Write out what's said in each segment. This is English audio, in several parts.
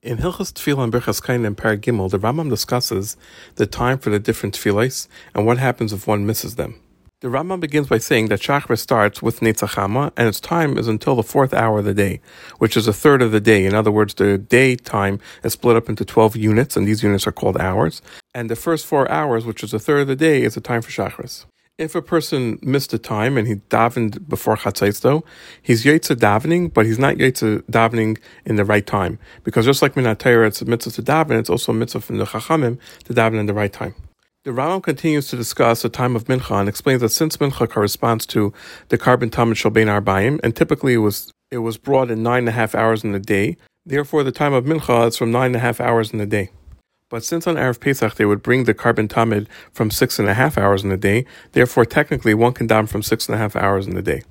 In Hilchas Tefillah and Birchas Kohanim Paragimel, the Rambam discusses the time for the different tefillahs and what happens if one misses them. The Rambam begins by saying that Shachar starts with Netzachama and its time is until the fourth hour of the day, which is a third of the day. In other words, the day time is split up into 12 units, and these units are called hours. And the first four hours, which is a third of the day, is the time for Shachris. If a person missed a time and he davened before Chatzais, though, he's Yetza davening, but he's not Yetza davening in the right time. Because just like min HaTorah, it's a mitzvah to daven, it's also a mitzvah from the Chachamim to daven in the right time. The Rambam continues to discuss the time of Mincha and explains that since Mincha corresponds to the korban tamid Shalbein Arbaim, and typically it was it was brought in nine and a half hours in the day, therefore the time of Mincha is from nine and a half hours in the day. But since on Erev Pesach they would bring the korban tamid from six and a half hours in the day, therefore technically one can daven from six and a half hours in the day.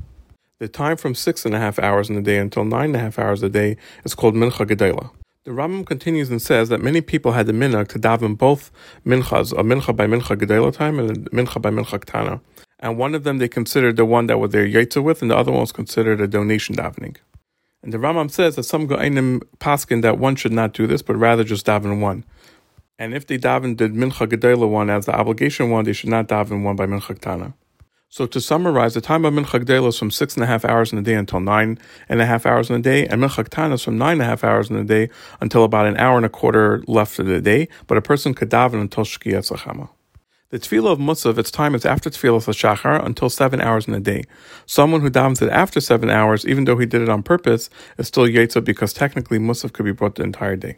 The time from six and a half hours in the day until nine and a half hours a day is called Mincha Gedela. The Rambam continues and says that many people had the minhag to daven both minchas, a mincha by mincha gedela time and a mincha by mincha ktana. And one of them they considered the one that was their yaitza with, and the other one was considered a donation davening. And the Rambam says that some Geonim paskin that one should not do this, but rather just daven one. And if they daven the mincha gedela one as the obligation one, they should not daven one by mincha ktana. So to summarize, the time of Mincha Gdela is from six and a half hours in the day until nine and a half hours in the day, and Mincha Ktana is from nine and a half hours in the day until about an hour and a quarter left of the day, but a person could daven until Shkia Tzachama. The tefillah of Musaf, its time is after tefillah Shachar until seven hours in the day. Someone who davens it after seven hours, even though he did it on purpose, is still Yetzah because technically Musaf could be brought the entire day.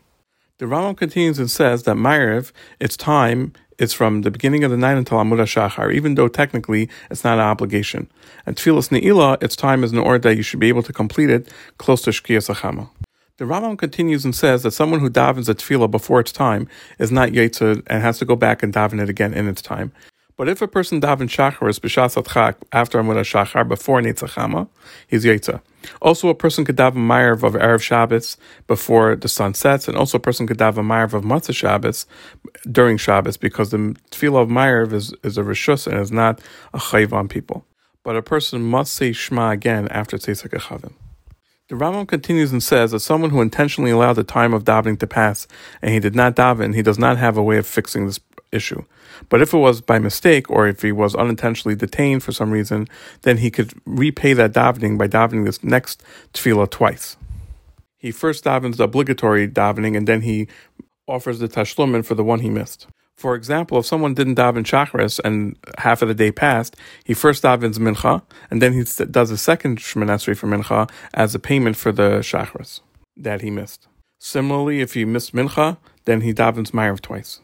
The Rambam continues and says that Ma'ariv, its time is from the beginning of the night until Amud Shachar, even though technically it's not an obligation. And Tfilas Ne'ilah, its time is in order that you should be able to complete it close to Shkia Sachama. The Rambam continues and says that someone who davens a tefillah before its time is not yetzer and has to go back and daven it again in its time. But if a person davens shacharis b'shas atchak after Amud Shachar before Netzachama, he's yetza. Also, a person could daven Ma'ariv of Erev Shabbos before the sun sets, and also a person could daven Ma'ariv of Motzei Shabbos during Shabbos because the tefillah of Ma'ariv is, is a rishus and is not a chayv on people. But a person must say Shema again after Tzeis HaKochavim. The Rambam continues and says that someone who intentionally allowed the time of davening to pass and he did not daven, he does not have a way of fixing this issue. But if it was by mistake or if he was unintentionally detained for some reason, then he could repay that davening by davening this next tefillah twice. He first davens the obligatory davening and then he offers the tashlumin for the one he missed. For example, if someone didn't daven Shachris and half of the day passed, he first davens mincha and then he does a second shmoneh for mincha as a payment for the Shachris that he missed. Similarly, if he missed mincha, then he davens ma'ariv twice.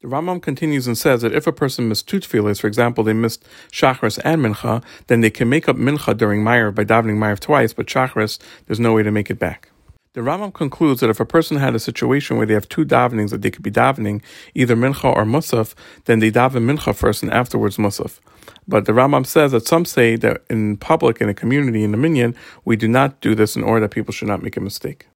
The Rambam continues and says that if a person missed two tefillahs, for example, they missed Shachris and Mincha, then they can make up Mincha during Ma'ariv by davening Ma'ariv twice, but Shachris, there's no way to make it back. The Rambam concludes that if a person had a situation where they have two davenings that they could be davening, either Mincha or Musaf, then they daven Mincha first and afterwards Musaf. But the Rambam says that some say that in public, in a community, in a minyan, we do not do this in order that people should not make a mistake.